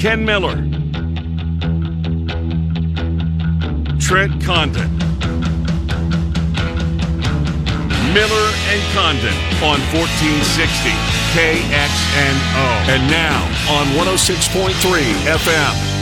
Ken Miller, Trent Condon, Miller and Condon on 1460 KXNO. And now on 106.3 FM.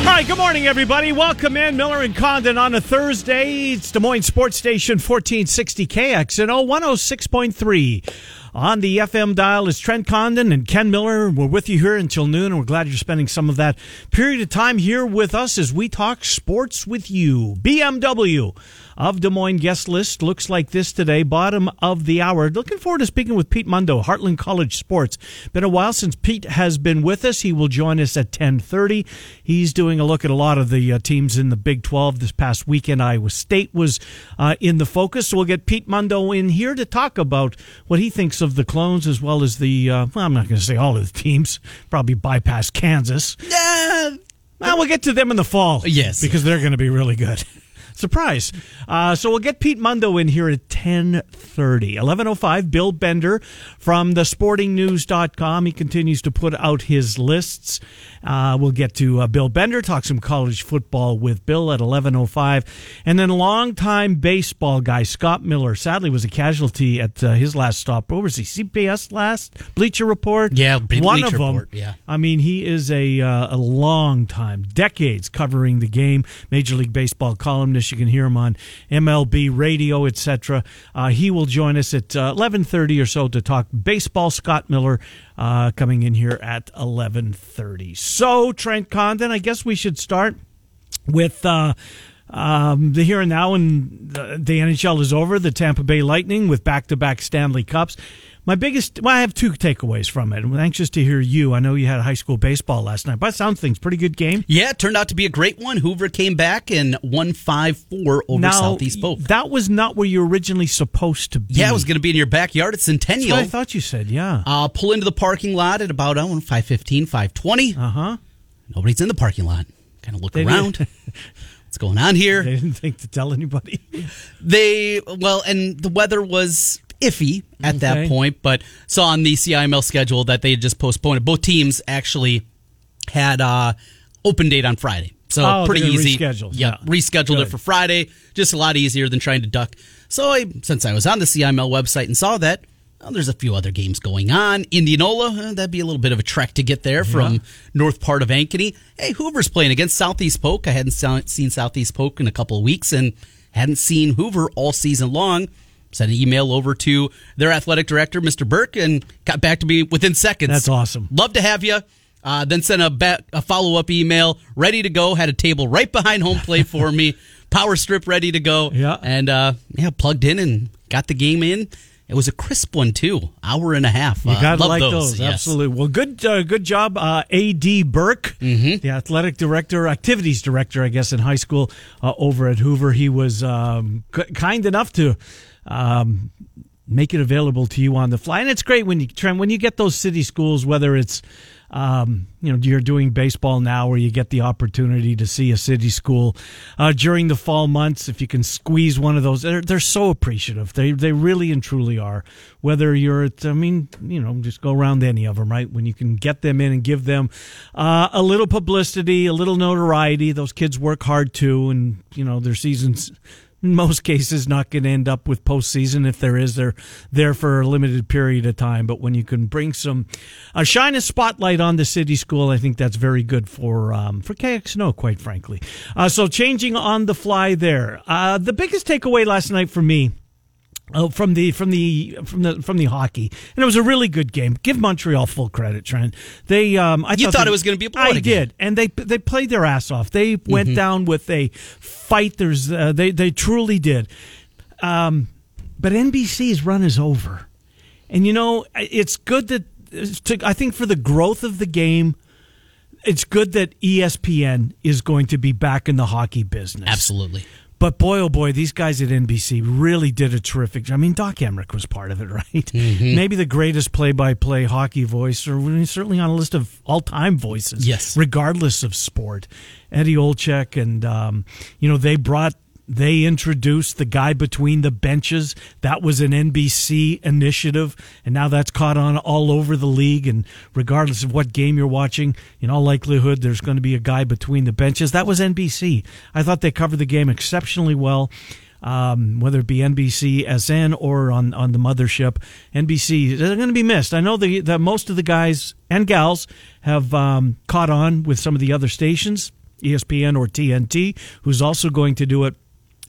All right, good morning, everybody. Welcome in Miller and Condon on a Thursday. It's Des Moines Sports Station 1460 KXNO 106.3. On the FM dial is Trent Condon and Ken Miller. We're with you here until noon, and we're glad you're spending some of that period of time here with us as we talk sports with you. BMW of Des Moines guest list looks like this today, bottom of the hour. Looking forward to speaking with Pete Mundo, Heartland College Sports. Been a while since Pete has been with us. He will join us at 10:30. He's doing a look at a lot of the uh, teams in the Big 12 this past weekend. Iowa State was uh, in the focus, so we'll get Pete Mundo in here to talk about what he thinks of the clones as well as the. Uh, well, I'm not going to say all of the teams. Probably bypass Kansas. Yeah. Well, we'll get to them in the fall. Yes. Because they're going to be really good. Surprise. Uh, so we'll get Pete Mundo in here at 1030. 1105, Bill Bender from the sportingnews.com. He continues to put out his lists. Uh, we'll get to uh, Bill Bender, talk some college football with Bill at 1105. And then longtime baseball guy Scott Miller, sadly was a casualty at uh, his last stop. What was he? CBS last? Bleacher Report? Yeah, One Bleacher of them. Report, yeah. I mean, he is a uh, a long time, decades covering the game. Major League Baseball columnist. You can hear him on MLB radio, etc. Uh, he will join us at uh, eleven thirty or so to talk baseball. Scott Miller uh, coming in here at eleven thirty. So Trent Condon, I guess we should start with. Uh, um, the here and now, and the, the NHL is over. The Tampa Bay Lightning with back-to-back Stanley Cups. My biggest, well, I have two takeaways from it. I'm anxious to hear you. I know you had a high school baseball last night, but sounds things pretty good game. Yeah, it turned out to be a great one. Hoover came back and won 5 4 over now, Southeast Polk. that was not where you were originally supposed to be. Yeah, it was going to be in your backyard at That's what Centennial. I thought you said. Yeah. Uh, pull into the parking lot at about, I don't know, 515, 520. Uh huh. Nobody's in the parking lot. Kind of look They around. What's going on here? They didn't think to tell anybody. They well, and the weather was iffy at Okay. that point, but saw on the CIML schedule that they had just postponed it. Both teams actually had uh open date on Friday. So Oh, pretty easy. rescheduled, Yeah, yeah. rescheduled Good. it for Friday. Just a lot easier than trying to duck. So I, since I was on the CIML website and saw that, well, there's a few other games going on. Indianola, uh, that'd be a little bit of a trek to get there from north part of Ankeny. Hey, Hoover's playing against Southeast Polk. I hadn't seen Southeast Polk in a couple of weeks and hadn't seen Hoover all season long. Sent an email over to their athletic director, Mr. Burke, and got back to me within seconds. That's awesome. Love to have you. Uh, then sent a, ba- a follow up email, ready to go. Had a table right behind home plate for me, power strip ready to go. Yeah. and uh, yeah, plugged in and got the game in. It was a crisp one too, hour and a half. You Uh, gotta like those. those, yes. absolutely. Well, good, uh, good job, uh, A.D. Burke, Mm-hmm. the athletic director, activities director, I guess, in high school uh, over at Hoover. He was um, kind enough to um, make it available to you on the fly, and it's great when you Trent, when you get those city schools, whether it's um, you know you're doing baseball now, or you get the opportunity to see a city school uh, during the fall months. If you can squeeze one of those, they're, they're so appreciative. They they really and truly are. Whether you're at, I mean, you know, just go around any of them, right? When you can get them in and give them uh, a little publicity, a little notoriety. Those kids work hard too, and you know their seasons in most cases not going to end up with postseason. If there is, they're there for a limited period of time. But when you can bring some, uh, shine a spotlight on the city school, I think that's very good for um, for KXNO, quite frankly. Uh, so changing on the fly there. Uh, the biggest takeaway last night for me. Oh, from the from the from the from the hockey, and it was a really good game. Give Montreal full credit, Trent. They, um, I You thought they- it was gonna be a blowout I again. did, and they they played their ass off. They went Mm-hmm. down with a fight. There's uh, they they truly did. Um, but NBC's run is over, and you know it's good that to, I think for the growth of the game. It's good that ESPN is going to be back in the hockey business. Absolutely. But boy, oh boy, these guys at NBC really did a terrific job. I mean, Doc Emrick was part of it, right? Mm-hmm. Maybe the greatest play-by-play hockey voice, or certainly on a list of all-time voices. Yes. regardless of sport. Eddie Olczyk, and um, you know they brought they introduced the guy between the benches. That was an NBC initiative, and now that's caught on all over the league. And regardless of what game you're watching, in all likelihood, there's going to be a guy between the benches. That was NBC. I thought they covered the game exceptionally well. Um, whether it be NBC SN or on, on the mothership, NBC, they're going to be missed. I know the, that most of the guys and gals have um, caught on with some of the other stations, ESPN or TNT, who's also going to do it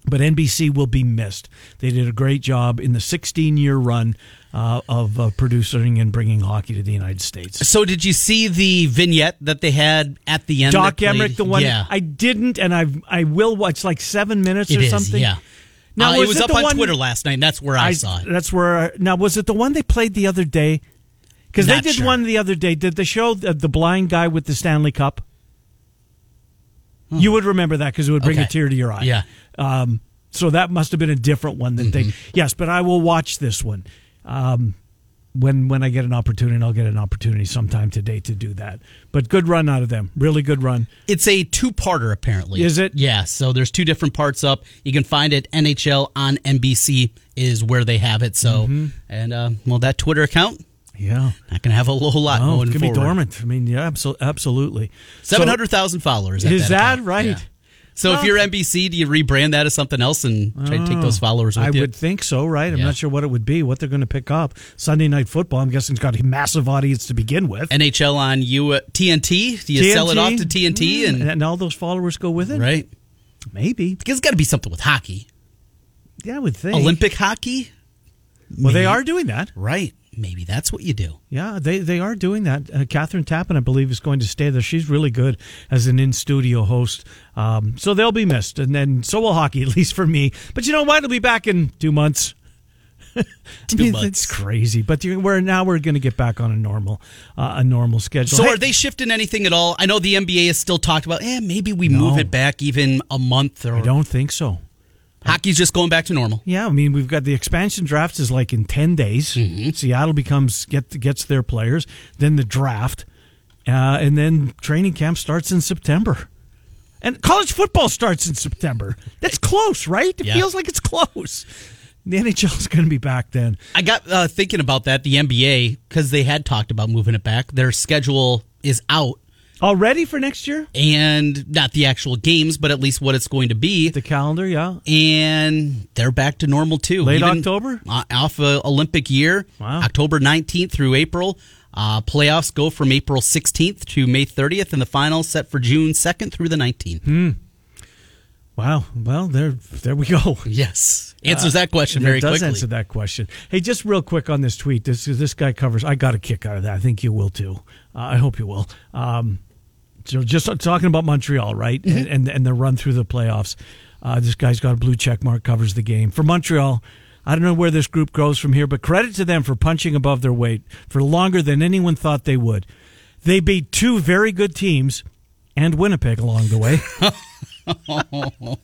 but NBC will be missed. They did a great job in the 16 year run uh, of uh, producing and bringing hockey to the United States. So, did you see the vignette that they had at the end? Doc Emrick, the one Yeah, I didn't, and I I will watch like seven minutes it or is, something. Yeah. Now, Uh, it was was it up the on one- Twitter last night. and That's where I, saw it. That's where. Now, was it the one they played the other day? Because they did sure. one the other day. Did the show the, the blind guy with the Stanley Cup? You would remember that because it would bring a tear to your eye. Yeah. Um, so that must have been a different one that they. Yes, but I will watch this one. Um, when when I get an opportunity, and I'll get an opportunity sometime today to do that. But good run out of them. Really good run. It's a two-parter, apparently. Is it? Yeah. So there's two different parts up. You can find it. NHL on NBC is where they have it. So, Mm-hmm. and uh, well, that Twitter account Yeah. not going to have a whole lot Oh, going be dormant. I mean, yeah, abso- absolutely. So- Seven hundred thousand followers. At Is that, that right? Yeah. So if you're NBC, do you rebrand that as something else and try to take those followers with I you? would think so, right? I'm Yeah. not sure what it would be, what they're going to pick up. Sunday night football, I'm guessing it's got a massive audience to begin with. NHL on you uh, TNT. Do you sell it off to TNT Mm, and, and all those followers go with it? right? Maybe. Because it's got to be something with hockey, Yeah, I would think. Olympic hockey. Well, they are doing that. Right. Maybe that's what you do. Yeah, they, they are doing that. Uh, Kathryn Tappen, I believe, is going to stay there. She's really good as an in studio host. Um, so they'll be missed. And then so will hockey, at least for me. But you know what? It'll be back in two months. Two I mean, months. It's crazy. But we're now we're going to get back on a normal uh, a normal schedule. So Hey, are they shifting anything at all? I know the NBA has still talked about, eh, maybe we move it back even a month or I don't think so. Hockey's just going back to normal. Yeah, I mean we've got the expansion drafts is like in ten days. Mm-hmm. Seattle becomes get gets their players, then the draft, uh, and then training camp starts in September, and college football starts in September. That's close, right? It Yeah. feels like it's close. The NHL is going to be back then. I got uh, thinking about that. The NBA, because they had talked about moving it back, their schedule is out. Already for next year, And not the actual games, but at least what it's going to be. the calendar, yeah. and they're back to normal too. Late October? uh, off Olympic year, Wow. October nineteenth through April. Uh, playoffs go from April sixteenth to May thirtieth, and the final set for June second through the nineteenth. Hmm. Wow. Well, there, there we go. Yes, answers that question very does quickly. answer that question. Hey, just real quick on this tweet. This this guy covers. I got a kick out of that. I think you will too. Uh, I hope you will. Um, so just talking about Montreal, right, Mm-hmm. and, and and the run through the playoffs. Uh, this guy's got a blue check mark. Covers the game for Montreal. I don't know where this group goes from here, but credit to them for punching above their weight for longer than anyone thought they would. They beat two very good teams and Winnipeg along the way.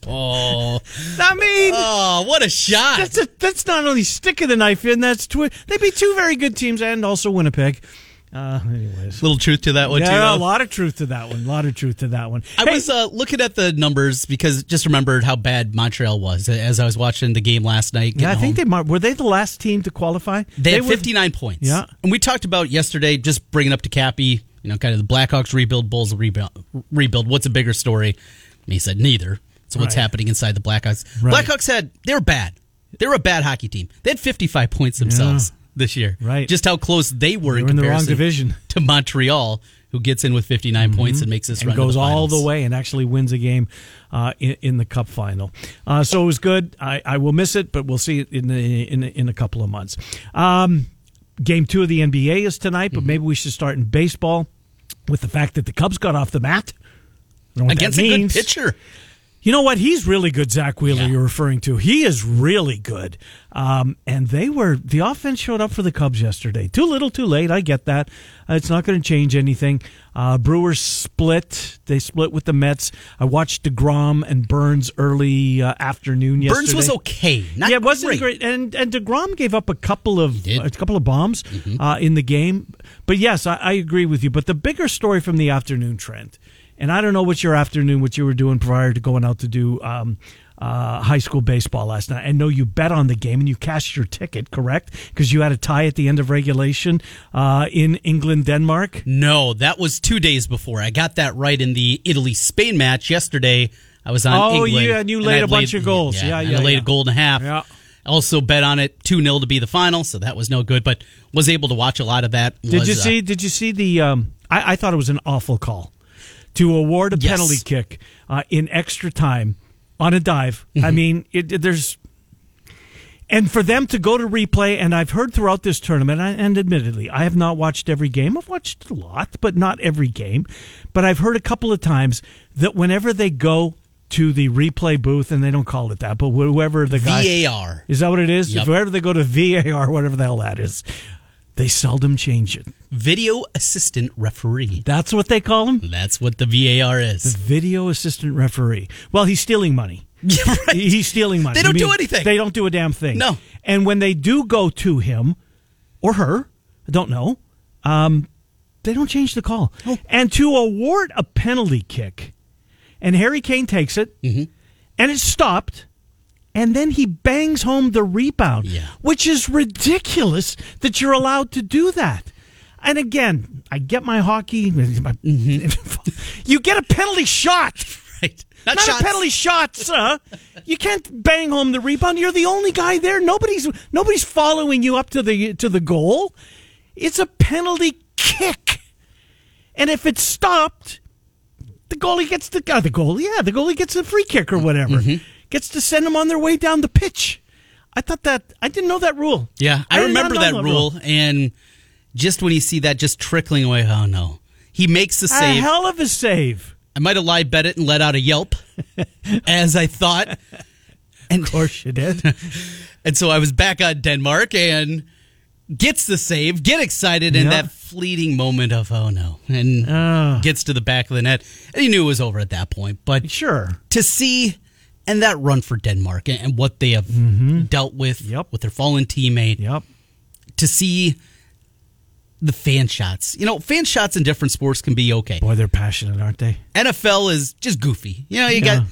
Oh, I mean, oh, what a shot! That's a, that's not only sticking the knife in. That's twi- they beat two very good teams and also Winnipeg. Uh, anyways, Little truth to that one too. yeah, though. a lot of truth to that one. A lot of truth to that one. I Hey, was uh, looking at the numbers because just remembered how bad Montreal was as I was watching the game last night. yeah, I think home. they were they the last team to qualify. They, had 59 points. Yeah. And we talked about yesterday, just bringing up to Cappy, you know, kind of the Blackhawks rebuild, Bulls rebuild. rebuild. What's a bigger story? And he said neither. So what's Right. happening inside the Blackhawks? Right. Blackhawks had, they were bad. They were a bad hockey team. They had 55 points themselves this year. Right. Just how close they were They were in the wrong comparison division. to Montreal, who gets in with 59 points and makes this and run goes the all the way and actually wins a game uh, in, in the Cup final. Uh, so it was good. I, I will miss it, but we'll see it in the, in in a couple of months. Um, game two of the NBA is tonight, Mm-hmm. but maybe we should start in baseball with the fact that the Cubs got off the mat. I don't know what Against a good pitcher. You know what? He's really good, Zack Wheeler, Yeah. you're referring to. He is really good. Um, and they were, the offense showed up for the Cubs yesterday. Too little, too late. I get that. Uh, it's not going to change anything. Uh, Brewers split. They split with the Mets. I watched deGrom and Burnes early uh, afternoon yesterday. Burnes was okay. Not yeah, it wasn't great. great. And and deGrom gave up a couple of. Mm-hmm. a couple of bombs uh, in the game. But yes, I, I agree with you. But the bigger story from the afternoon Trent, and I don't know what your afternoon, what you were doing prior to going out to do um, uh, high school baseball last night. I know you bet on the game and you cashed your ticket, correct? Because you had a tie at the end of regulation uh, in England, Denmark. No, that was two days before. I got that right in the Italy Spain match yesterday. I was on Oh, England. you- and you laid a bunch of goals. Yeah, and yeah, I laid yeah. a goal and a half. Yeah. Also bet on it 2 0 to be the final, so that was no good, but was able to watch a lot of that. Did Was, you uh, see? Did you see the? Um, I, I thought it was an awful call to award a Yes. penalty kick uh, in extra time on a dive. I Mm-hmm. mean, it, it- there's. And for them to go to replay, and I've heard throughout this tournament, and admittedly, I have not watched every game. I've watched a lot, but not every game. But I've heard a couple of times that whenever they go to the replay booth, and they don't call it that, but whoever the guy VAR? is that what it is? Yep. Wherever they go to VAR, whatever the hell that is, they seldom change it. Video assistant referee. That's what they call him? That's what the VAR is. Video assistant referee. Well, he's stealing money. Yeah, right. He's stealing money. They don't I do anything. They don't do a damn thing. No. And when they do go to him or her, I don't know, um, they don't change the call. Oh. And to award a penalty kick, and Harry Kane takes it, Mm-hmm. and it's stopped. And then he bangs home the rebound, Yeah. which is ridiculous that you're allowed to do that. And again, I get my hockey. Mm-hmm. you get a penalty shot. Right. Not, shots. a penalty shot, sir. you can't bang home the rebound. You're the only guy there. Nobody's nobody's following you up to the to the goal. It's a penalty kick, and if it's stopped, the goalie gets the uh, the goalie. Yeah, the goalie gets a free kick or whatever. Mm-hmm. Gets to send them on their way down the pitch. I thought that I didn't know that rule. Yeah, I, not remember know that rule, and just when you see that just trickling away, oh no. He makes the A save. hell of a save. I might have lied bet it and let out a yelp, as I thought. And, Of course you did. and so I was back on Denmark and gets the save, get excited, and Yeah. that fleeting moment of, oh no, and Ah. gets to the back of the net. And he knew it was over at that point. But sure. to see and that run for Denmark and, and what they have dealt with Mm-hmm. Yep. with their fallen teammate, Yep. to see the fan shots. You know, fan shots in different sports can be okay. Boy, they're passionate, aren't they? NFL is just goofy. You know, you Yeah. got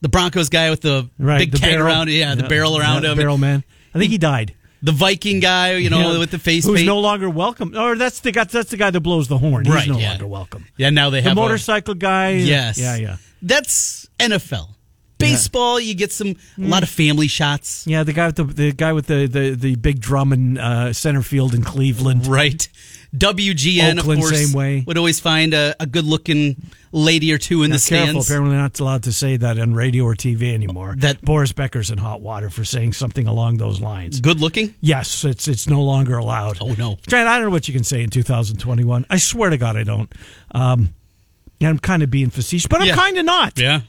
the Broncos guy with the Right, big the keg barrel. around, yeah, the Yeah, barrel around him. Barrel man. I think he died. The Viking guy, you know, Yeah. with the face who's paint. no longer welcome. Or that's the guy. That's the guy that blows the horn. He's Right, no yeah. longer welcome. yeah, now they The have a- motorcycle guy. yes, Yeah, yeah, That's NFL. Baseball, you get some a lot of family shots. yeah. The guy with the the guy with the the, the big drum in uh, center field in Cleveland. Right. WGN, Oakland, of course, same way. would always find a, a good looking lady or two in Now, the careful. stands. Apparently, not allowed to say that on radio or TV anymore. That- Boris Becker's in hot water for saying something along those lines. Good looking? Yes, it's it's no longer allowed. Oh, no. Trent, I don't know what you can say in 2021. I swear to God, I don't. Um, yeah, I'm kind of being facetious, but I'm Yeah. kind of not. Yeah.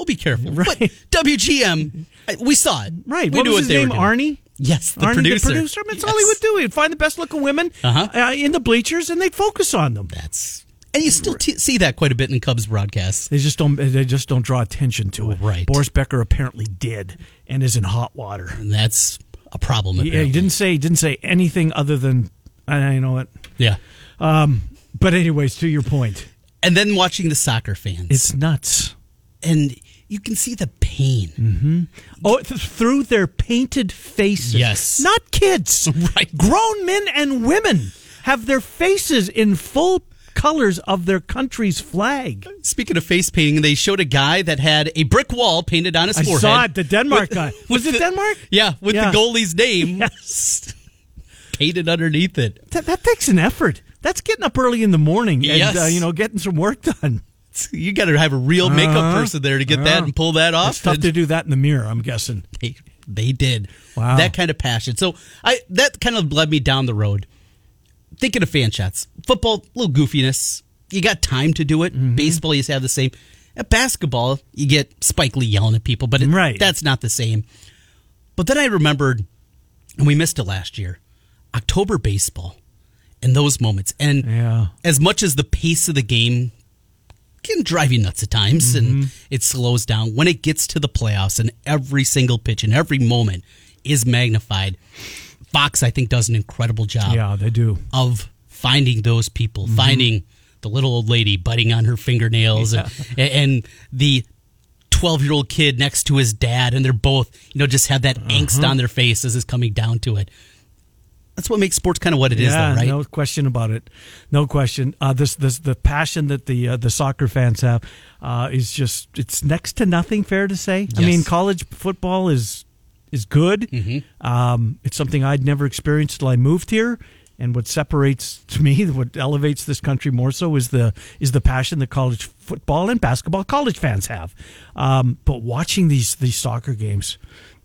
We'll be careful. Right. But WGN, we saw it. Right. We what knew was what his name? Arnie. Yes, the Arnie, producer. the producer. I mean, That's all he would do. He'd find the best looking women Uh-huh. uh, in the bleachers, and they'd focus on them. That's and you still t- see that quite a bit in Cubs broadcasts. They just don't. They just don't draw attention to it. Right. Boris Becker apparently did, and is in hot water. And that's a problem. Yeah, he didn't say. He didn't say anything other than. I you know what. Yeah. But anyways, to your point. point, And then watching the soccer fans. it's nuts. and you can see the pain. Oh, th- through their painted faces. Yes. Not kids. Right. Grown men and women have their faces in full colors of their country's flag. Speaking of face painting, they showed a guy that had a brick wall painted on his I forehead. saw it, the Denmark With- guy. Was it the- Denmark? Yeah, with Yeah. the goalie's name Yes. painted underneath it. That, that takes an effort. That's getting up early in the morning and, Yes. uh, you know, getting some work done. You got to have a real makeup Uh-huh. person there to get that Uh-huh. and pull that off. It's tough And to do that in the mirror, I'm guessing. they, they did. Wow. That kind of passion. So I that kind of led me down the road. Thinking of fan shots. Football, little goofiness. You got time to do it. Mm-hmm. Baseball, you have the same. At basketball, you get Spike Lee yelling at people, but it, Right. that's not the same. But then I remembered, and we missed it last year, October baseball and those moments. And Yeah. as much as the pace of the game can drive you nuts at times Mm-hmm. and it slows down, when it gets to the playoffs and every single pitch and every moment is magnified, Fox, I think, does an incredible job Yeah, they do. of finding those people, Mm-hmm. finding the little old lady biting on her fingernails and, and the 12 year old kid next to his dad, and they're both, you know, just have that angst on their face as it's coming down to it. That's what makes sports kind of what it is, yeah, though, right? no question about it. No question. Uh, this, this, the passion that the uh, the soccer fans have uh, is just it's next to nothing. Fair to say. I mean, college football is is good. Mm-hmm. Um, it's something I'd never experienced till I moved here. And what separates to me, what elevates this country more so, is the is the passion that college football and basketball college fans have. Um, but watching these these soccer games,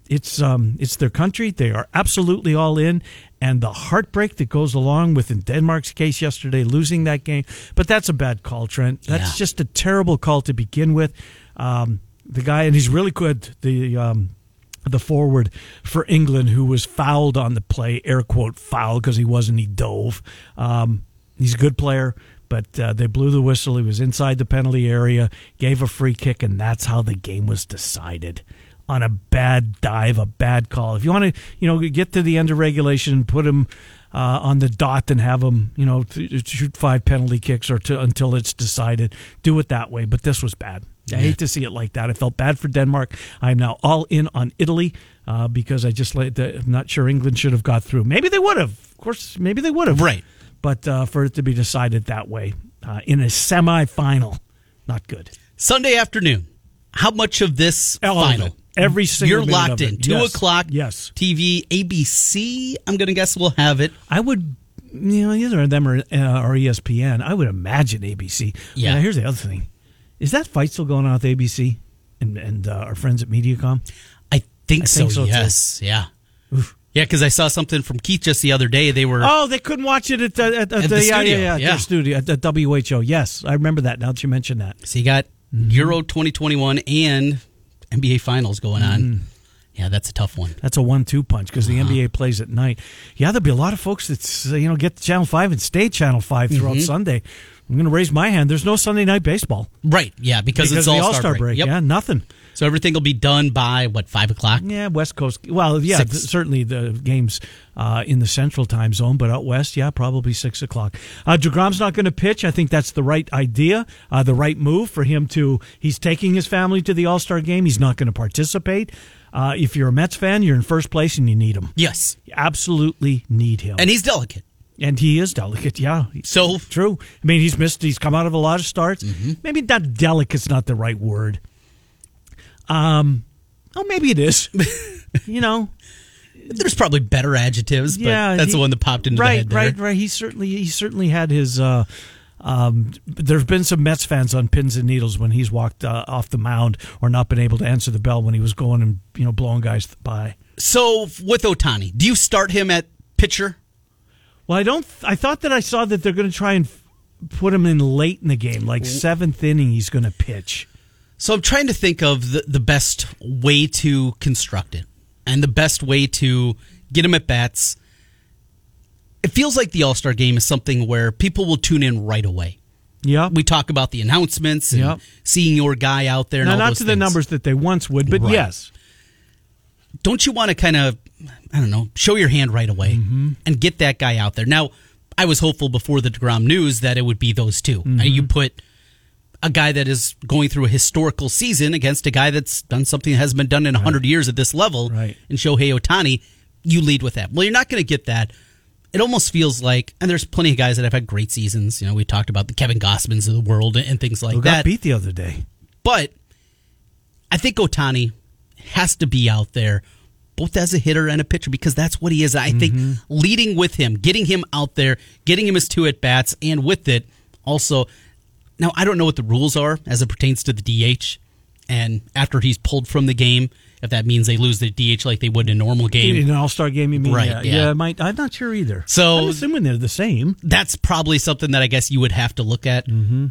it's um it's their country. They are absolutely all in, and the heartbreak that goes along with in Denmark's case yesterday, losing that game. But that's a bad call, Trent. That's Yeah. just a terrible call to begin with. Um, the guy, and he's really good. The um, the forward for England who was fouled on the play, air quote foul because he wasn't. He dove. Um, he's a good player, but uh, they blew the whistle. He was inside the penalty area, gave a free kick, and that's how the game was decided on a bad dive, a bad call. If you want to, you know, get to the end of regulation and put him uh, on the dot and have him, you know, shoot five penalty kicks or to, until it's decided, do it that way. But this was bad. I hate to see it like that. I felt bad for Denmark. I'm now all in on Italy uh, because I just I'm not sure England should have got through. Maybe they would have. Of course, maybe they would have. Right. But uh, for it to be decided that way uh, in a semifinal, not good. Sunday afternoon. How much of this All final? it. Every single You're locked in. Two Yes. o'clock. Yes. TV, ABC. I'm going to guess we'll have it. I would, you know, either of them or, uh, or ESPN. I would imagine ABC. Yeah. Now, here's the other thing: is that fight still going on with ABC and and uh, our friends at MediaCom? I think, I so, think so, too. yes. Yeah. Yeah, because I saw something from Keith just the other day. They were. Oh, they couldn't watch it at, the- at, at, At the, the yeah, studio, yeah, yeah, at their studio at the WHO. Yes, I remember that. Now that you mention that, So you got. Euro 2021 and NBA Finals going on. Mm-hmm. Yeah, that's a tough one. that's a one-two punch because Uh-huh. the NBA plays at night. Yeah, there'll be a lot of folks that uh, you know get to Channel Five and stay Channel Five throughout Mm-hmm. Sunday. I'm going to raise my hand. There's no Sunday night baseball Right. Yeah, because, because it's the All All-Star break. Yep. Yeah, nothing. So everything will be done by what five o'clock? Yeah, West Coast. Well, yeah, th- certainly the games uh, in the Central Time Zone, but out west, yeah, probably six o'clock. Uh, deGrom's not going to pitch. I think that's the right idea, uh, the right move for him to. He's taking his family to the All Star game. He's not going to participate. Uh, if you're a Mets fan, you're in first place and you need him. Yes, You absolutely need him, and he's delicate. and he is delicate. Yeah, So true. I mean, he's missed. He's come out of a lot of starts. Maybe not delicate's not the right word. Um, oh, maybe it is. you know, there's probably better adjectives, but yeah, that's he- the one that popped into right, the head Right, Right, right, He certainly, he certainly had his. Uh, um, there's been some Mets fans on pins and needles when he's walked uh, off the mound or not been able to answer the bell when he was going and you know blowing guys by. So with Ohtani, do you start him at pitcher? Well, I don't. I thought that I saw that they're going to try and f- put him in late in the game, like seventh inning. He's going to pitch. So I'm trying to think of the, the best way to construct it and the best way to get him at bats. It feels like the All Star game is something where people will tune in right away. Yeah. We talk about the announcements and Yep. seeing your guy out there. And Now, not to the numbers that they once would, but Right. yes. don't you want to kind of I don't know show your hand right away Mm-hmm. and get that guy out there? Now, I was hopeful before the deGrom news that it would be those 2 Mm-hmm. You put a guy that is going through a historical season against a guy that's done something that hasn't been done in a hundred years at this level, Right. and Shohei Ohtani. You lead with that. Well, you're not going to get that. It almost feels like, and there's plenty of guys that have had great seasons. You know, we talked about the Kevin Gausmans of the world and things like Who that. got beat the other day? But I think Ohtani has to be out there both as a hitter and a pitcher because that's what he is. I think mm-hmm. leading with him, getting him out there, getting him his two at bats, and with it also. Now I don't know what the rules are as it pertains to the DH, and after he's pulled from the game, if that means they lose the DH like they would in a normal game, In an All Star game, you mean? Right, Yeah, yeah. yeah. Might, I'm not sure either. So- I'm assuming they're the same. that's probably something that I guess you would have to look at.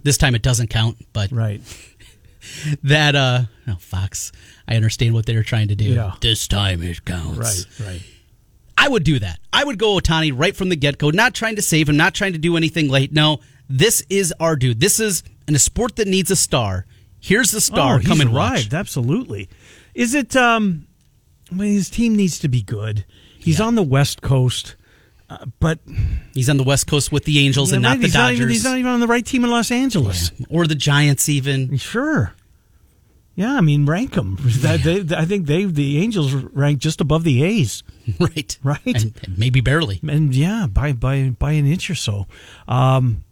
This time it doesn't count, but Right. that uh, no Fox, I understand what they're trying to do. Yeah. This time it counts. Right. Right. I would do that. I would go Ohtani right from the get go, not trying to save him, not trying to do anything late. No, this is our dude. This is in a sport that needs a star. Here's the star. oh, he's Come and arrived. watch. Absolutely. Is it? Um, I mean, his team needs to be good. He's on the West Coast, uh, but He's on the West Coast with the Angels Yeah, and right, not the Dodgers even, he's not even on the right team in Los Angeles. or the Giants. Even Sure. Yeah, I mean, rank them. They, I think they the Angels rank just above the A's. Right. Right. And, and maybe barely. and yeah, by by by an inch or so. Um,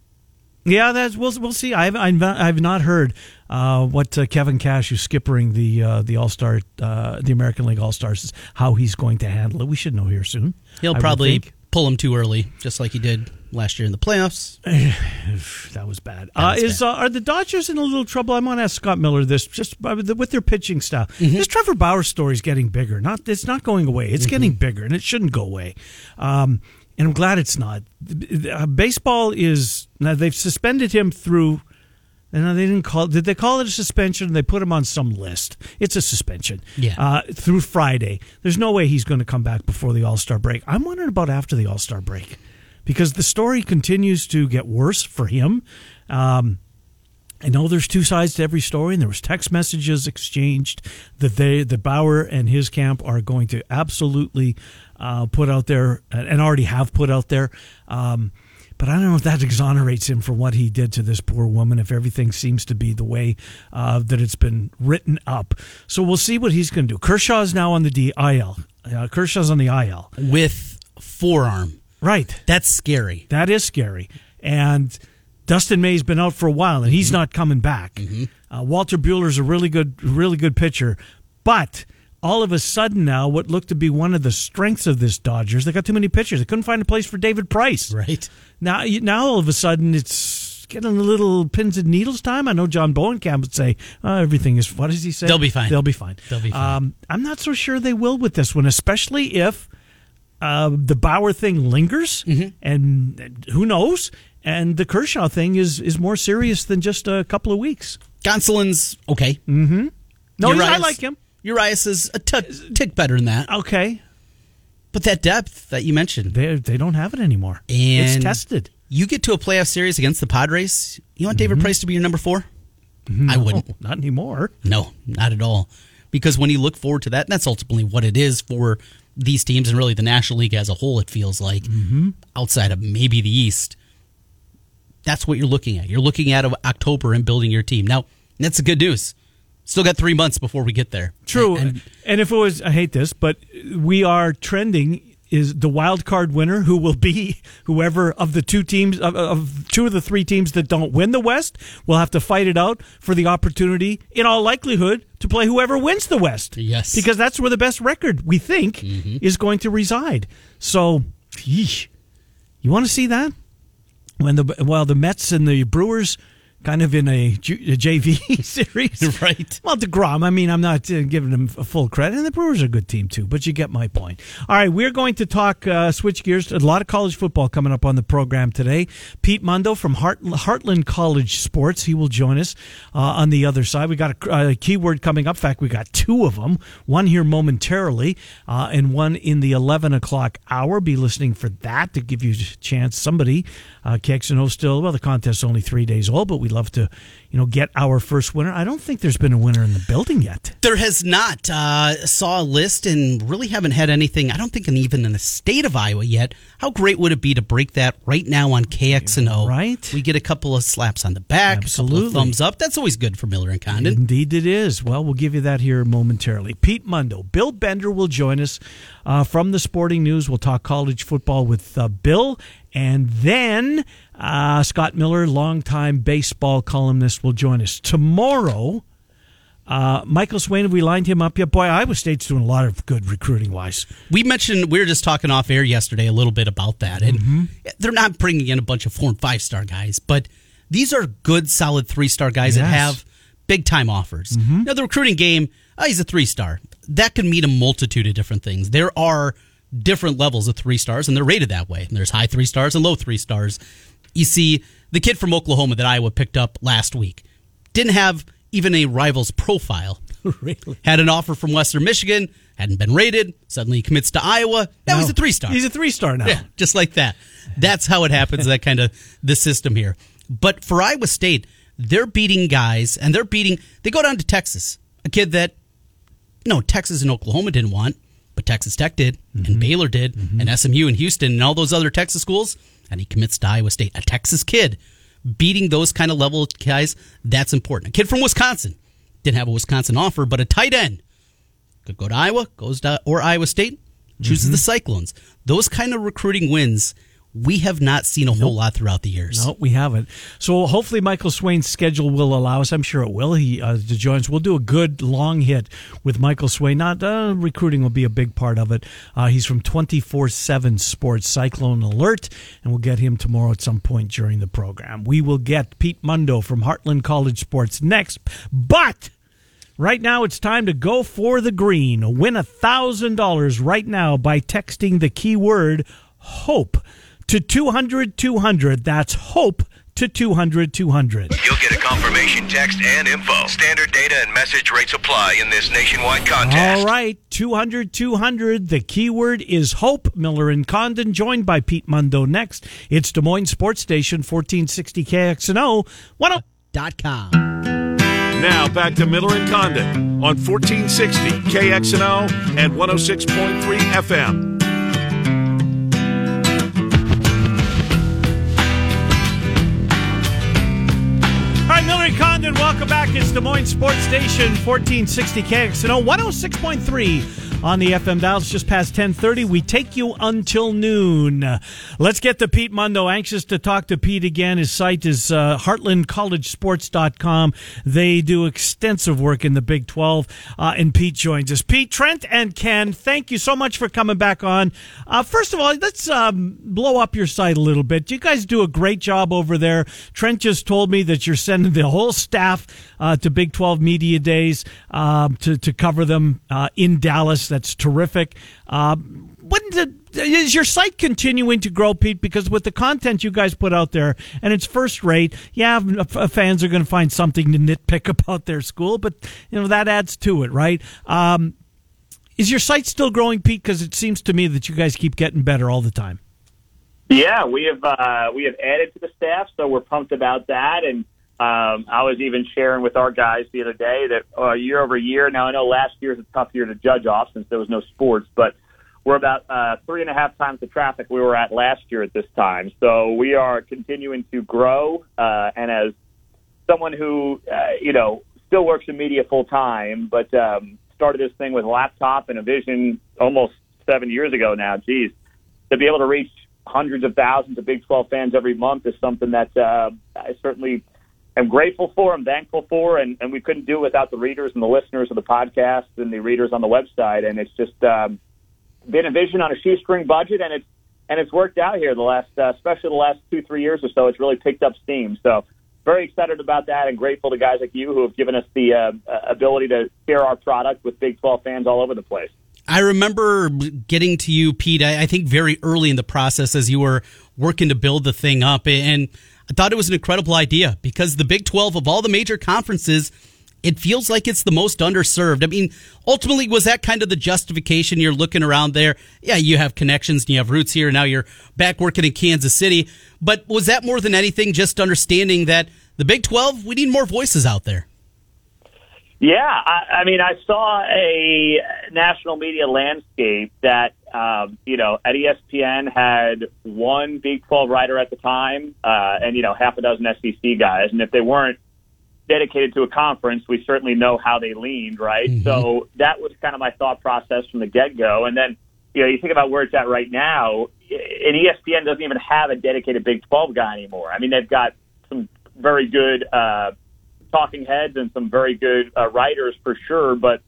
yeah, that's we'll we'll see. I've I've not, heard uh, what uh, Kevin Cash, who's skippering the uh, the All Star, uh, the American League All Stars, how he's going to handle it. We should know here soon. He'll I probably pull him too early, just like he did last year in the playoffs. that was bad. That Uh, was is bad. Uh, are the Dodgers in a little trouble? I'm going to ask Scott Miller this just with their pitching style. Mm-hmm. This Trevor Bauer story is getting bigger. Not it's not going away. It's Mm-hmm. getting bigger, and it shouldn't go away. Um, and I'm glad it's not. Uh, baseball is now they've suspended him through. And they didn't call. Did they call it a suspension? They put him on some list. It's a suspension. Yeah. Uh, through Friday. There's no way he's going to come back before the All Star break. I'm wondering about after the All Star break, because the story continues to get worse for him. Um, I know there's two sides to every story, and there was text messages exchanged that they, that Bauer and his camp are going to absolutely uh, put out there, and already have put out there. Um, but I don't know if that exonerates him for what he did to this poor woman. If everything seems to be the way uh, that it's been written up, so we'll see what he's going to do. Kershaw's now on the DIL. Uh, Kershaw's on the IL. With forearm. Right. That's scary. That is scary. And Dustin May's been out for a while, and he's not coming back. Uh, Walker Buehler's a really good, really good pitcher, but all of a sudden now, what looked to be one of the strengths of this Dodgers, they got too many pitchers. They couldn't find a place for David Price. Right. Now, now all of a sudden, it's getting a little pins and needles time. I know John Bowenkamp would say oh, everything is. What does he say? They'll be fine. They'll be fine. They'll be fine. Um, I'm not so sure they will with this one, especially if uh, the Bauer thing lingers, Mm-hmm. and who knows? And the Kershaw thing is is more serious than just a couple of weeks. Gonsolin's okay. Mm-hmm. No, I like him. Urias is a t- tick better than that. Okay, But that depth that you mentioned, they they don't have it anymore. And- it's tested. you get to a playoff series against the Padres. You want David mm-hmm. Price to be your number four? Mm-hmm. I wouldn't. Not anymore. No, not at all. Because when you look forward to that, and that's ultimately what it is for these teams and really the National League as a whole, it feels like, mm-hmm. outside of maybe the East, that's what you're looking at. You're looking at October and building your team. Now, that's the good news. Still got three months before we get there. True. And, And, if it was, I hate this, but we are trending is the wild card winner who will be whoever of the two teams of, of two of the three teams that don't win the West will have to fight it out for the opportunity in all likelihood to play whoever wins the West. Yes. Because that's where the best record we think mm-hmm. is going to reside. So, yeesh. you want to see that? When the while the Mets and the Brewers kind of in a, a JV series. Right. Well, deGrom, I mean, I'm not uh, giving them a full credit. And the Brewers are a good team, too, but you get my point. All right, we're going to talk, uh, switch gears. A lot of college football coming up on the program today. Pete Mundo from Hart- Heartland College Sports, he will join us uh, on the other side. We got a, a keyword coming up. In fact, we got two of them, one here momentarily uh, and one in the 11 o'clock hour. Be listening for that to give you a chance. Somebody, uh, KXNO still, well, the contest's only three days old, but we'd love to, you know, get our first winner. I don't think there's been a winner in the building yet. There has not. Uh, saw a list and really haven't had anything. I don't think in, even in the state of Iowa yet. How great would it be to break that right now on KXNO? Right. We get a couple of slaps on the back, a couple Absolutely. of thumbs up. That's always good for Miller and Condon. Indeed, it is. Well, we'll give you that here momentarily. Pete Mundo, Bill Bender will join us uh, from the Sporting News. We'll talk college football with uh, Bill, and then uh, Scott Miller, longtime baseball columnist, will join us tomorrow. Uh, Michael Swain, have we lined him up yet? Boy, Iowa State's doing a lot of good recruiting wise. We mentioned we were just talking off air yesterday a little bit about that, and Mm-hmm. they're not bringing in a bunch of four and five star guys, but these are good, solid three star guys that Yes. Mm-hmm. have big time offers. Now the recruiting game, oh, he's a three star. That can mean a multitude of different things. There are different levels of three stars, and they're rated that way. And there's high three stars and low three stars. You see, the kid from Oklahoma that Iowa picked up last week didn't have even a Rivals profile really? had an offer from Western Michigan, hadn't been rated, suddenly he commits to Iowa. Now he's a three star. He's a three star now. Yeah, just like that. That's how it happens, that kind of the system here. But for Iowa State, they're beating guys and they're beating they go down to Texas. A kid that no, Texas and Oklahoma didn't want, but Texas Tech did, and Baylor did, and SMU and Houston and all those other Texas schools, and he commits to Iowa State. A Texas kid beating those kind of level guys, that's important. A kid from Wisconsin didn't have a Wisconsin offer, but a tight end could go to Iowa, goes to or Iowa State, chooses mm-hmm. the Cyclones. Those kind of recruiting wins we have not seen a whole lot throughout the years. No, we haven't. So hopefully Michael Swain's schedule will allow us. I'm sure it will. He uh, to join us. We'll do a good long hit with Michael Swain. Not uh, recruiting will be a big part of it. Uh, he's from 24/7 Sports Cyclone Alert, and we'll get him tomorrow at some point during the program. We will get Pete Mundo from Heartland College Sports next, but. Right now, it's time to go for the green. Win a $1,000 right now by texting the keyword HOPE to 200 200. That's HOPE to 200 200. You'll get a confirmation text and info. Standard data and message rates apply in this nationwide contest. All right, 200 200. The keyword is Hope. Miller and Condon joined by Pete Mundo next. It's Des Moines Sports Station 1460 KXNO. One oh- dot com. Now back to Miller and Condon on 1460 KXNO and 106.3 FM. Miller Condon, welcome back. It's Des Moines Sports Station, 1460 KXNO, 106.3 on the FM dial. It's just past 1030. We take you until noon. Let's get to Pete Mundo. Anxious to talk to Pete again. His site is uh, heartlandcollegesports.com. They do extensive work in the Big 12. Uh, and Pete joins us. Pete, Trent, and Ken, thank you so much for coming back on. Uh, first of all, let's um, blow up your site a little bit. You guys do a great job over there. Trent just told me that you're sending the whole staff uh, to Big 12 Media Days um, to, to cover them uh, in Dallas. That's terrific. Uh, the, is your site continuing to grow, Pete? Because with the content you guys put out there, and it's first rate, yeah, fans are going to find something to nitpick about their school, but you know that adds to it, right? Um, is your site still growing, Pete? Because it seems to me that you guys keep getting better all the time. Yeah, we have uh, we have added to the staff, so we're pumped about that, and um, I was even sharing with our guys the other day that uh, year over year. Now I know last year is a tough year to judge off since there was no sports, but we're about uh, three and a half times the traffic we were at last year at this time. So we are continuing to grow. Uh, and as someone who uh, you know still works in media full time, but um, started this thing with a laptop and a vision almost seven years ago now. Geez, to be able to reach hundreds of thousands of Big 12 fans every month is something that uh, I certainly am grateful for, I'm thankful for, and, and we couldn't do it without the readers and the listeners of the podcast and the readers on the website. And it's just um, been a vision on a shoestring budget, and it's and it's worked out here the last, uh, especially the last two three years or so. It's really picked up steam. So very excited about that, and grateful to guys like you who have given us the uh, ability to share our product with Big 12 fans all over the place. I remember getting to you, Pete. I, think very early in the process as you were working to build the thing up, and I thought it was an incredible idea because the Big 12 of all the major conferences, it feels like it's the most underserved. I mean, ultimately, was that kind of the justification? You're looking around there. Yeah, you have connections and you have roots here. Now you're back working in Kansas City. But was that more than anything just understanding that the Big 12, we need more voices out there? Yeah, I, I mean, I saw a national media landscape that, um, you know, at ESPN had one Big 12 writer at the time, uh, and you know, half a dozen SEC guys, and if they weren't dedicated to a conference, we certainly know how they leaned, right? Mm-hmm. So that was kind of my thought process from the get go, and then. You know, you think about where it's at right now, and ESPN doesn't even have a dedicated Big 12 guy anymore. I mean, they've got some very good uh, talking heads and some very good uh, writers for sure. But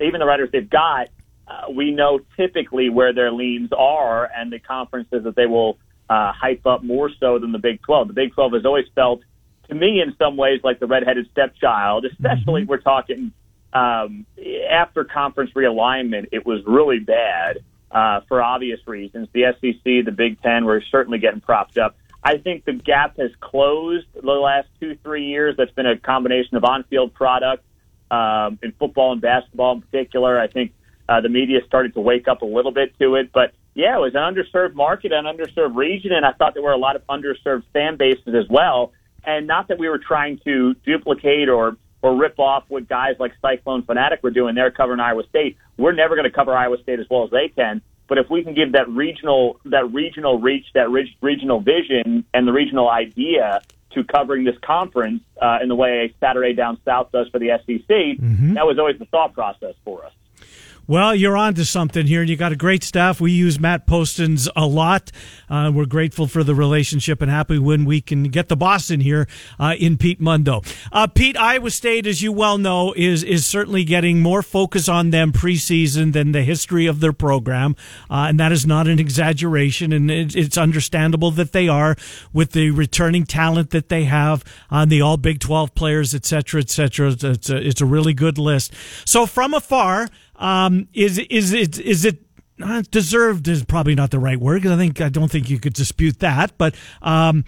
even the writers they've got, uh, we know typically where their leans are and the conferences that they will uh, hype up more so than the Big 12. The Big 12 has always felt, to me, in some ways, like the redheaded stepchild, especially mm-hmm. we're talking um, after conference realignment. It was really bad uh, for obvious reasons. The SEC, the Big Ten were certainly getting propped up. I think the gap has closed the last two, three years. That's been a combination of on-field product um, in football and basketball in particular. I think uh, the media started to wake up a little bit to it, but yeah, it was an underserved market, an underserved region, and I thought there were a lot of underserved fan bases as well. And not that we were trying to duplicate or or rip off what guys like Cyclone Fanatic were doing. They're covering Iowa State. We're never going to cover Iowa State as well as they can. But if we can give that regional that regional reach, that regional vision, and the regional idea to covering this conference uh, in the way Saturday Down South does for the SEC. That was always the thought process for us. Well, you're on to something here. and You got a great staff. We use Matt Postins a lot. Uh, we're grateful for the relationship and happy when we can get the boss in here uh, in Pete Mundo. Uh, Pete, Iowa State, as you well know, is is certainly getting more focus on them preseason than the history of their program, uh, and that is not an exaggeration. And it, it's understandable that they are with the returning talent that they have on the All Big Twelve players, et cetera, et cetera. It's a, it's a really good list. So from afar. Um, is is it is it uh, deserved is probably not the right word because I think I don't think you could dispute that. But um,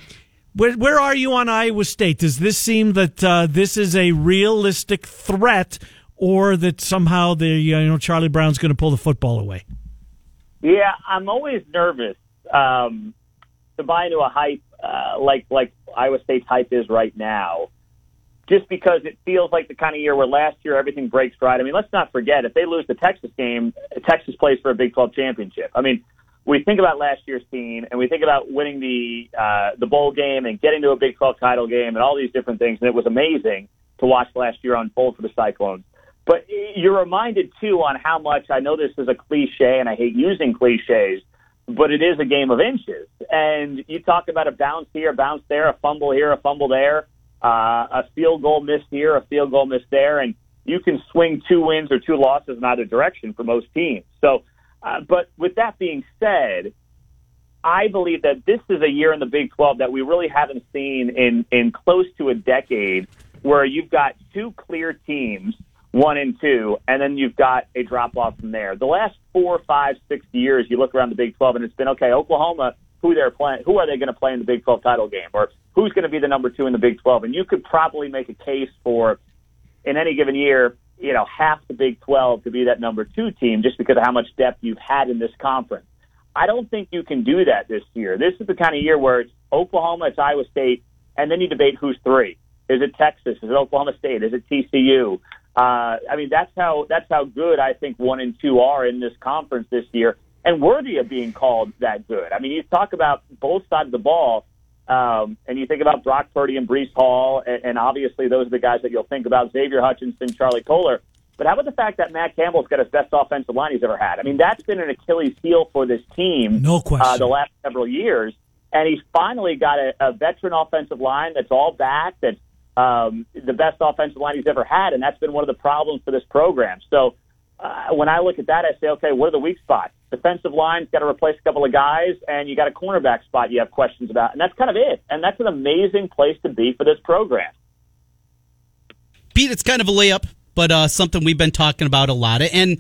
where where are you on Iowa State? Does this seem that uh, this is a realistic threat, or that somehow the you know Charlie Brown's going to pull the football away? Yeah, I'm always nervous um, to buy into a hype uh, like like Iowa State's hype is right now just because it feels like the kind of year where last year everything breaks right. I mean, let's not forget if they lose the Texas game, Texas plays for a Big 12 championship. I mean, we think about last year's team and we think about winning the uh, the bowl game and getting to a Big 12 title game and all these different things, and it was amazing to watch last year unfold for the Cyclones. But you're reminded too on how much I know this is a cliche, and I hate using cliches, but it is a game of inches. And you talk about a bounce here, a bounce there, a fumble here, a fumble there uh, a field goal missed here, a field goal missed there, and you can swing two wins or two losses in either direction for most teams. So, uh, but with that being said, I believe that this is a year in the Big 12 that we really haven't seen in in close to a decade, where you've got two clear teams, one and two, and then you've got a drop off from there. The last four, five, six years, you look around the Big 12, and it's been okay. Oklahoma who they're playing, who are they going to play in the Big 12 title game, or who's going to be the number two in the Big 12. And you could probably make a case for, in any given year, you know, half the Big 12 to be that number two team just because of how much depth you've had in this conference. I don't think you can do that this year. This is the kind of year where it's Oklahoma, it's Iowa State, and then you debate who's three. Is it Texas? Is it Oklahoma State? Is it TCU? Uh, I mean, that's how that's how good I think one and two are in this conference this year and worthy of being called that good. I mean, you talk about both sides of the ball, um, and you think about Brock Purdy and Breece Hall, and, and obviously those are the guys that you'll think about: Xavier Hutchinson, Charlie Kolar. But how about the fact that Matt Campbell's got his best offensive line he's ever had? I mean, that's been an Achilles heel for this team, no question, uh, the last several years. And he's finally got a, a veteran offensive line that's all back. That's um, the best offensive line he's ever had, and that's been one of the problems for this program. So uh, when I look at that, I say, okay, what are the weak spots? Defensive line's got to replace a couple of guys, and you got a cornerback spot you have questions about, and that's kind of it. And that's an amazing place to be for this program. Pete, it's kind of a layup, but uh, something we've been talking about a lot. And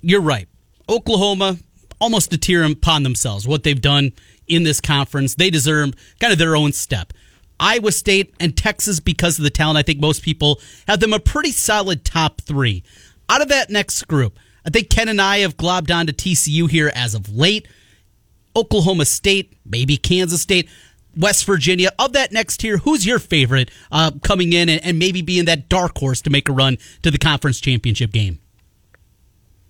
you're right. Oklahoma, almost a tier upon themselves, what they've done in this conference. They deserve kind of their own step. Iowa State and Texas, because of the talent, I think most people have them a pretty solid top three. Out of that next group, I think Ken and I have globbed on to TCU here as of late. Oklahoma State, maybe Kansas State, West Virginia. Of that next tier, who's your favorite uh, coming in and, and maybe being that dark horse to make a run to the conference championship game?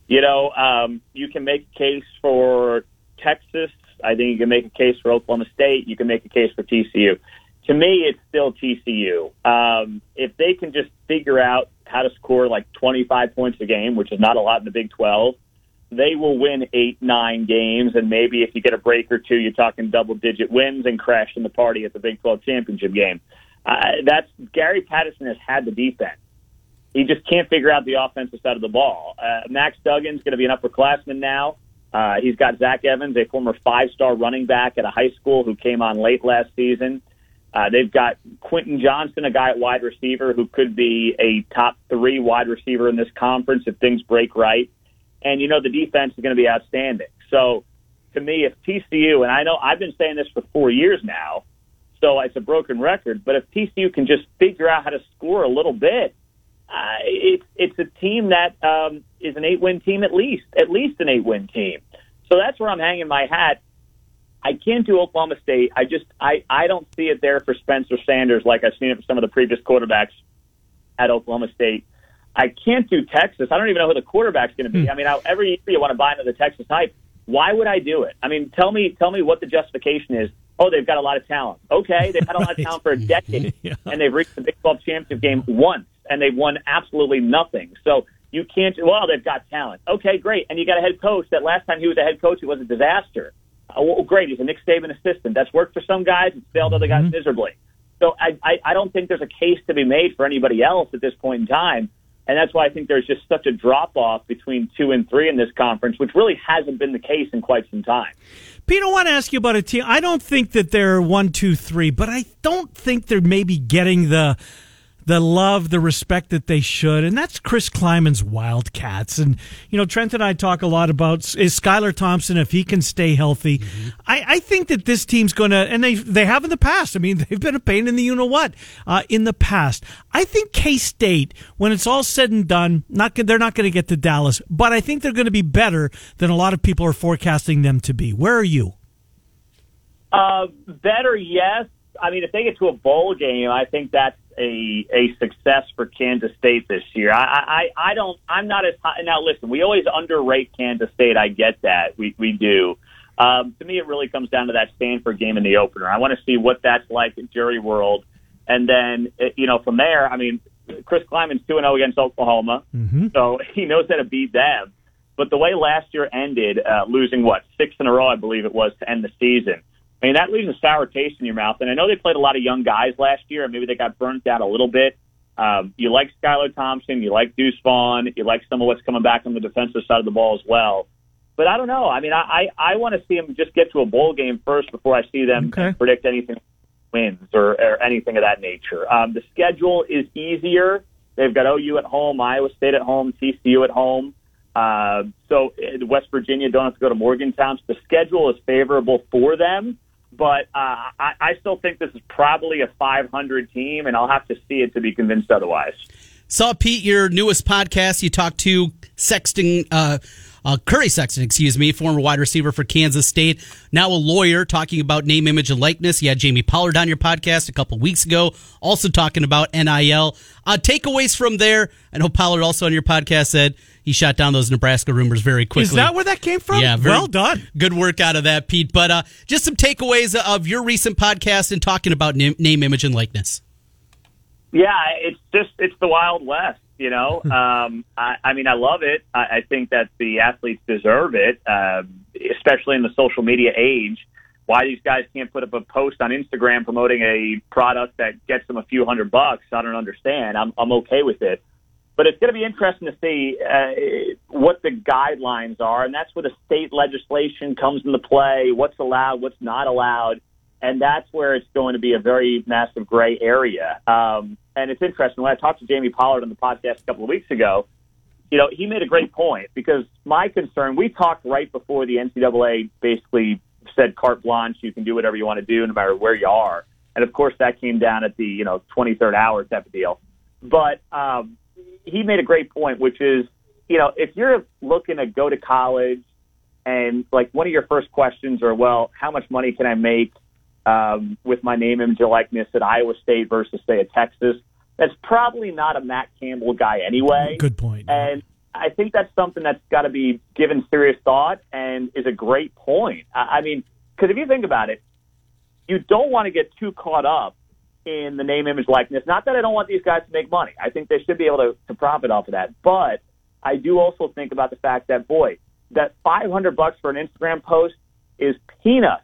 You know, um, you can make a case for Texas. I think you can make a case for Oklahoma State. You can make a case for TCU. To me, it's still TCU. Um, if they can just figure out how to score like 25 points a game, which is not a lot in the Big 12, they will win eight, nine games. And maybe if you get a break or two, you're talking double digit wins and crashing the party at the Big 12 championship game. Uh, that's Gary Patterson has had the defense. He just can't figure out the offensive side of the ball. Uh, Max Duggan's going to be an upperclassman now. Uh, he's got Zach Evans, a former five star running back at a high school who came on late last season. Uh, they've got Quentin Johnston, a guy at wide receiver who could be a top three wide receiver in this conference if things break right. And, you know, the defense is going to be outstanding. So, to me, if TCU, and I know I've been saying this for four years now, so it's a broken record, but if TCU can just figure out how to score a little bit, uh, it's it's a team that um, is an eight win team at least, at least an eight win team. So that's where I'm hanging my hat. I can't do Oklahoma State. I just I I don't see it there for Spencer Sanders like I've seen it for some of the previous quarterbacks at Oklahoma State. I can't do Texas. I don't even know who the quarterback's going to be. Hmm. I mean, I, every year you want to buy into the Texas hype. Why would I do it? I mean, tell me tell me what the justification is. Oh, they've got a lot of talent. Okay, they've had a lot of talent for a decade, Yeah. and they've reached the Big 12 championship game once, and they've won absolutely nothing. So you can't. Well, they've got talent. Okay, great. And you got a head coach that last time he was a head coach, it was a disaster. Uh, well, great. He's a Nick Saban assistant. That's worked for some guys. It's failed other guys miserably. So I, I, I don't think there's a case to be made for anybody else at this point in time. And that's why I think there's just such a drop off between two and three in this conference, which really hasn't been the case in quite some time. Pete, I want to ask you about a team. I don't think that they're one, two, three, but I don't think they're maybe getting the the love, the respect that they should, and that's Chris Klieman's Wildcats. And you know, Trent and I talk a lot about is Skylar Thompson if he can stay healthy. I, I think that this team's going to, and they they have in the past. I mean, they've been a pain in the you know what uh, in the past. I think K State, when it's all said and done, not they're not going to get to Dallas, but I think they're going to be better than a lot of people are forecasting them to be. Where are you? Uh, better, yes. I mean, if they get to a bowl game, I think that's a a success for Kansas State this year. I I, I don't. I'm not as high. Now, listen, we always underrate Kansas State. I get that. We we do. Um, to me, it really comes down to that Stanford game in the opener. I want to see what that's like at Jerry World, and then uh, you know from there. I mean, Chris Klieman's two and zero against Oklahoma, so he knows how to beat them. But the way last year ended, uh, losing what six in a row, I believe it was to end the season. I mean, that leaves a sour taste in your mouth. And I know they played a lot of young guys last year, and maybe they got burnt out a little bit. Um, you like Skylar Thompson, you like Deuce Vaughn, you like some of what's coming back on the defensive side of the ball as well. But I don't know. I mean, I I, I want to see them just get to a bowl game first before I see them Okay. predict anything wins or, or anything of that nature. Um, the schedule is easier. They've got OU at home, Iowa State at home, TCU at home. Uh, so uh, West Virginia don't have to go to Morgantown. So the schedule is favorable for them. But uh, I, I still think this is probably a 500 team, and I'll have to see it to be convinced otherwise. Saw Pete your newest podcast. You talked to Sexton, uh, uh, Curry Sexton, excuse me, former wide receiver for Kansas State, now a lawyer, talking about name, image, and likeness. You had Jamie Pollard on your podcast a couple weeks ago, also talking about NIL. Uh, takeaways from there. I know Pollard also on your podcast said he shot down those Nebraska rumors very quickly. Is that where that came from? Yeah, very well done. Good work out of that, Pete. But uh, just some takeaways of your recent podcast and talking about name, name image, and likeness. Yeah, it's just it's the Wild West, you know. um, I, I mean, I love it. I, I think that the athletes deserve it, um, especially in the social media age. Why these guys can't put up a post on Instagram promoting a product that gets them a few hundred bucks, I don't understand. I'm I'm okay with it, but it's going to be interesting to see uh, what the guidelines are, and that's where the state legislation comes into play. What's allowed, what's not allowed and that's where it's going to be a very massive gray area. Um, and it's interesting when I talked to Jamie Pollard on the podcast a couple of weeks ago. You know, he made a great point because my concern. We talked right before the NCAA basically said carte blanche, you can do whatever you want to do, no matter where you are. And of course, that came down at the you know 23rd hour type of deal. But um, he made a great point, which is, you know, if you're looking to go to college and like one of your first questions are, well, how much money can I make um, with my name, image, and likeness at Iowa State versus say at Texas? That's probably not a Matt Campbell guy anyway. Good point. And I think that's something that's got to be given serious thought and is a great point. I I mean, because if you think about it, you don't want to get too caught up in the name, image, likeness. Not that I don't want these guys to make money. I think they should be able to, to profit off of that. But I do also think about the fact that, boy, that 500 bucks for an Instagram post is peanuts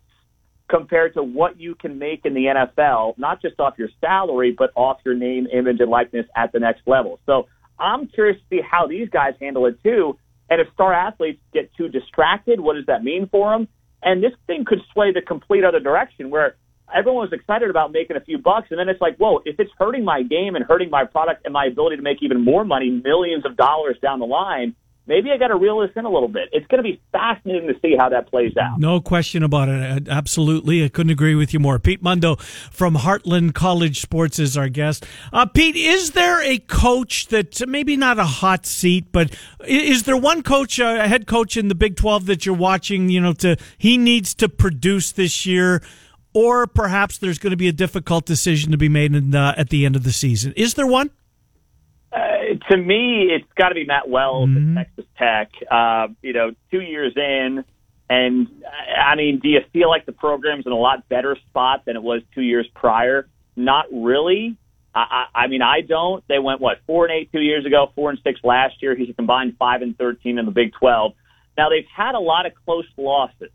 compared to what you can make in the NFL, not just off your salary, but off your name, image, and likeness at the next level. So I'm curious to see how these guys handle it too. And if star athletes get too distracted, what does that mean for them? And this thing could sway the complete other direction where everyone was excited about making a few bucks. And then it's like, whoa, if it's hurting my game and hurting my product and my ability to make even more money, millions of dollars down the line, maybe I got to reel this in a little bit. It's going to be fascinating to see how that plays out. No question about it. Uh, Absolutely. I couldn't agree with you more. Pete Mundo from Heartland College Sports is our guest. Uh, Pete, is there a coach that maybe not a hot seat, but is there one coach, uh, a head coach in the Big 12 that you're watching, you know, to, he needs to produce this year? Or perhaps there's going to be a difficult decision to be made in, uh, at the end of the season. Is there one? Uh, to me, it's got to be Matt Wells Mm-hmm. at Texas Tech. Uh, you know, two years in, And I mean, do you feel like the program's in a lot better spot than it was two years prior? Not really. I, I, I mean, I don't. They went what four and eight two years ago, four and six last year. He's a combined five and thirteen in the Big Twelve. Now they've had a lot of close losses,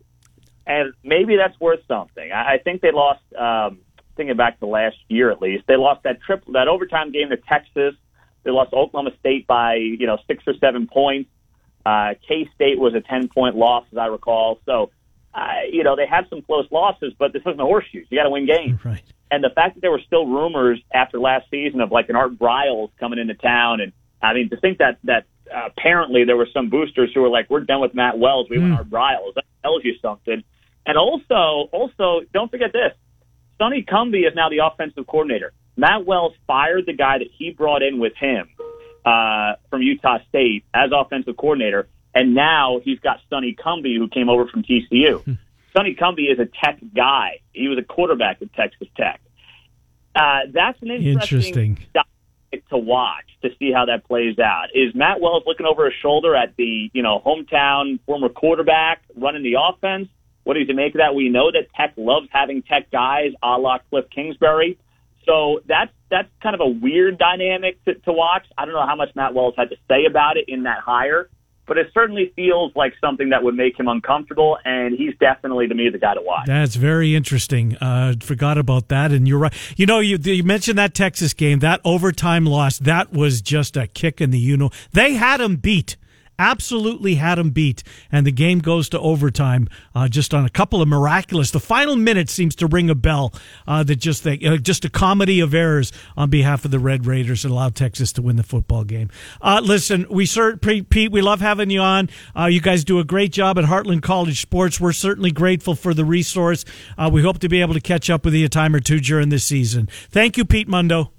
and maybe that's worth something. I, I think they lost. Um, thinking back to last year at least, they lost that triple that overtime game to Texas. They lost Oklahoma State by you know six or seven points. Uh, K State was a ten point loss, as I recall. So, uh, you know, they had some close losses, but this isn't a horseshoes. You got to win games. Right. And the fact that there were still rumors after last season of like an Art Briles coming into town, and I mean to think that that uh, apparently there were some boosters who were like, "We're done with Matt Wells. We want Art Briles." That tells you something. And also, also, don't forget this: Sonny Cumbie is now the offensive coordinator. Matt Wells fired the guy that he brought in with him uh, from Utah State as offensive coordinator, and now he's got Sonny Cumbie who came over from TCU. Sonny Cumbie is a Tech guy. He was a quarterback at Texas Tech. Uh, that's an interesting, Interesting. to watch to see how that plays out. Is Matt Wells looking over his shoulder at the you know hometown former quarterback running the offense? What does he make of that? We know that Tech loves having Tech guys, a la Cliff Kingsbury. So that's that's kind of a weird dynamic to, to watch. I don't know how much Matt Wells had to say about it in that hire, but it certainly feels like something that would make him uncomfortable, and he's definitely to me the guy to watch. That's very interesting. Uh, forgot about that, and you're right. You know, you, you mentioned that Texas game, that overtime loss. That was just a kick in the you know. They had him beat. Absolutely had him beat, and the game goes to overtime. Uh, just on a couple of miraculous. The final minute seems to ring a bell. Uh, that just that uh, just a comedy of errors on behalf of the Red Raiders that allowed Texas to win the football game. Uh, listen, we sir, Pete, we love having you on. Uh, you guys do a great job at Heartland College Sports. We're certainly grateful for the resource. Uh, we hope to be able to catch up with you a time or two during this season. Thank you, Pete Mundo.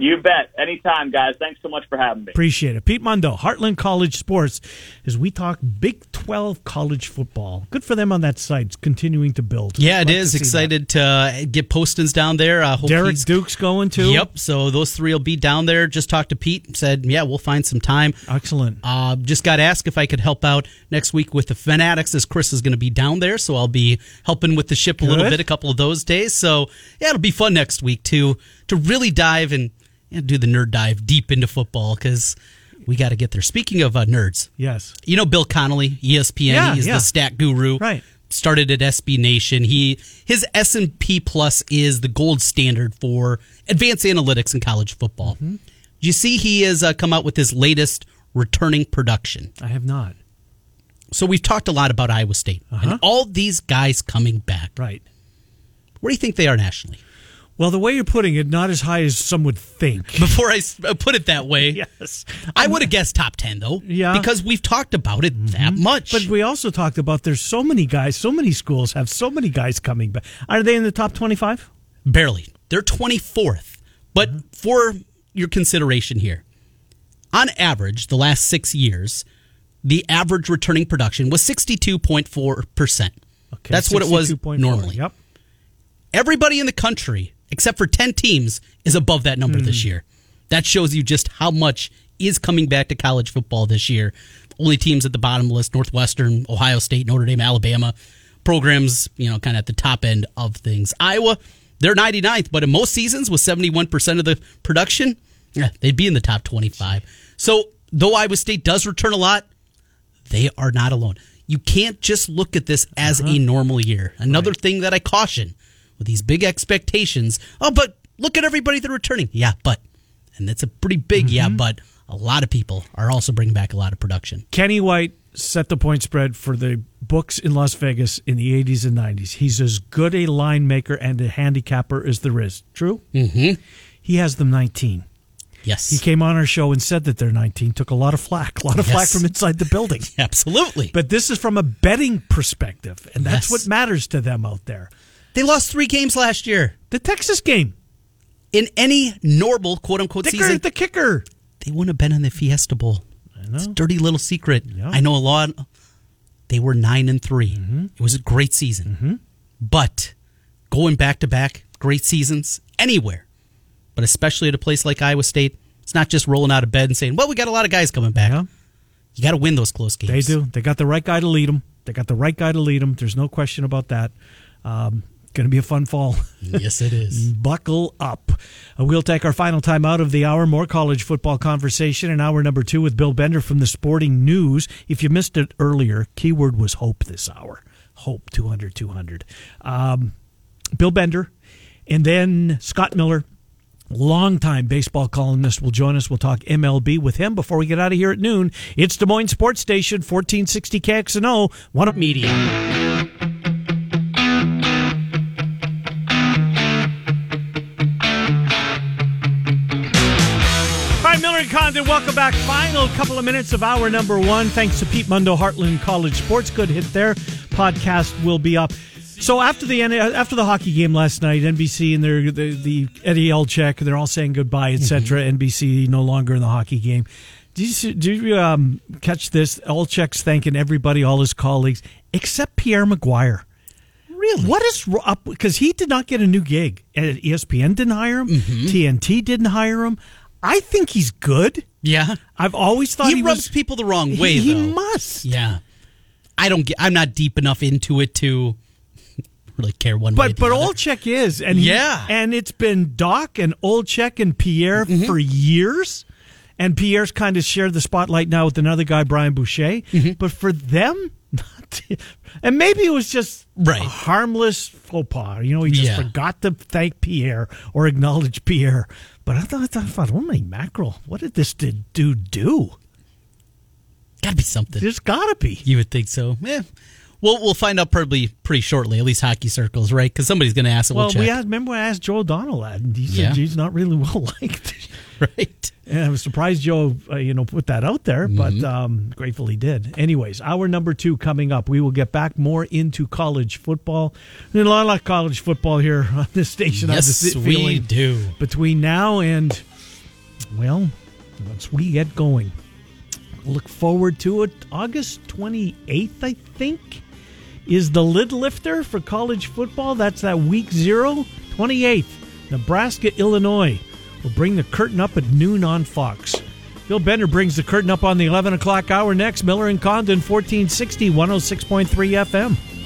You bet. Anytime, guys. Thanks so much for having me. Appreciate it. Pete Mundo, Heartland College Sports, as we talk Big 12 college football. Good for them on that site. It's continuing to build. Yeah, it Like is. to see Excited to uh, get postings down there. Uh, hope Derek Duke's going too. Yep. So those three will be down there. Just talked to Pete. Said, yeah, we'll find some time. Excellent. Uh, just got asked if I could help out next week with the Fanatics, as Chris is going to be down there. So I'll be helping with the ship a little bit a couple of those days. So yeah, it'll be fun next week too to really dive and know, do the nerd dive deep into football because we got to get there. Speaking of uh, nerds, Yes. you know Bill Connolly, ESPN. Yeah, he's yeah. the stat guru. Right. Started at SB Nation. He his S and P Plus is the gold standard for advanced analytics in college football. Mm-hmm. You see, he has uh, come out with his latest returning production. I have not. So we've talked a lot about Iowa State Uh-huh. and all these guys coming back. Right. Where do you think they are nationally? Well, the way you're putting it, not as high as some would think. Before I uh, put it that way, yes. I would have guessed top ten though. Yeah. Mm-hmm. because we've talked about it that much. But we also talked about there's so many guys, so many schools have so many guys coming back. Are they in the top 25? Barely. They're 24th. But Mm-hmm. for your consideration here, on average, the last six years, the average returning production was 62.4%. Okay. That's what it was normally. Yep. Everybody in the country, except for 10 teams, is above that number this Hmm. year. That shows you just how much is coming back to college football this year. Only teams at the bottom of the list Northwestern, Ohio State, Notre Dame, Alabama. Programs, you know, kind of at the top end of things. Iowa, they're 99th, but in most seasons with 71% of the production, yeah, they'd be in the top 25. So, though Iowa State does return a lot, they are not alone. You can't just look at this as Uh-huh. a normal year. Another thing that I caution with these big expectations. Oh, but look at everybody they're returning. Yeah, but, and that's a pretty big yeah, Mm-hmm. but a lot of people are also bringing back a lot of production. Kenny White set the point spread for the books in Las Vegas in the 80s and 90s. He's as good a line maker and a handicapper as there is. True? Mm-hmm. He has them 19. Yes, He came on our show and said that they're 19. Took a lot of flack, a lot of flack from inside the building. absolutely. But this is from a betting perspective, and that's Yes. what matters to them out there. They lost three games last year. The Texas game, In any normal quote unquote Dicker, season, the kicker. they wouldn't have been in the Fiesta Bowl. know. It's a dirty little secret. Yeah. I know a lot. They were nine and 3 Mm-hmm. It was a great season. But going back to back, great seasons anywhere, but especially at a place like Iowa State, it's not just rolling out of bed and saying, "Well, we got a lot of guys coming back." Yeah. You got to win those close games. They do. They got the right guy to lead them. They got the right guy to lead them. There's no question about that. Um, Going to be a fun fall. yes, it is. Buckle up. Uh, we'll take our final time out of the hour. More college football conversation in hour number two with Bill Bender from the Sporting News. If you missed it earlier, keyword was hope this hour. Hope 200 200. Um, Bill Bender, and then Scott Miller, longtime baseball columnist, will join us. We'll talk MLB with him before we get out of here at noon. It's Des Moines Sports Station, 1460 KXNO, one of Media. And welcome back. Final couple of minutes of hour number one. Thanks to Pete Mundo, Heartland College Sports. Good hit there. Podcast will be up. So after the after the hockey game last night, NBC and their the, the Eddie Olczyk, they're all saying goodbye, etc. Mm-hmm. NBC no longer in the hockey game. Did you, did you um, catch this? Olczyk's thanking everybody, all his colleagues, except Pierre McGuire. Really? What is up? Because he did not get a new gig. ESPN didn't hire him. Mm-hmm. TNT didn't hire him. I think he's good. Yeah, I've always thought he, he rubs was, people the wrong way. He, though. he must. Yeah, I don't get. I'm not deep enough into it to really care one but, way. But other. Olczyk is, and he, yeah, and it's been Doc and Olczyk and Pierre mm-hmm. for years, and Pierre's kind of shared the spotlight now with another guy, Brian Boucher. Mm-hmm. But for them, and maybe it was just right. a harmless faux pas. You know, he just Yeah. forgot to thank Pierre or acknowledge Pierre. But I thought, I thought, oh my mackerel, what did this dude do? Got to be something. There's got to be. You would think so. Yeah. We'll we'll find out probably pretty shortly, at least hockey circles, right? Because somebody's going to ask. Well, we'll check. we asked, remember I asked Joe O'Donnell that, and he said Yeah. he's not really well liked. right. And I was surprised Joe, uh, you know, put that out there, but Mm-hmm. um, grateful he did. Anyways, hour number two coming up. We will get back more into college football. And a lot of college football here on this station. Yes, we do. Between now and, well, once we get going, look forward to it. August 28th, I think, is the lid lifter for college football. That's that week zero, 28th. Nebraska, Illinois will bring the curtain up at noon on Fox. Bill Bender brings the curtain up on the 11 o'clock hour next. Miller and Condon, 1460, 106.3 FM.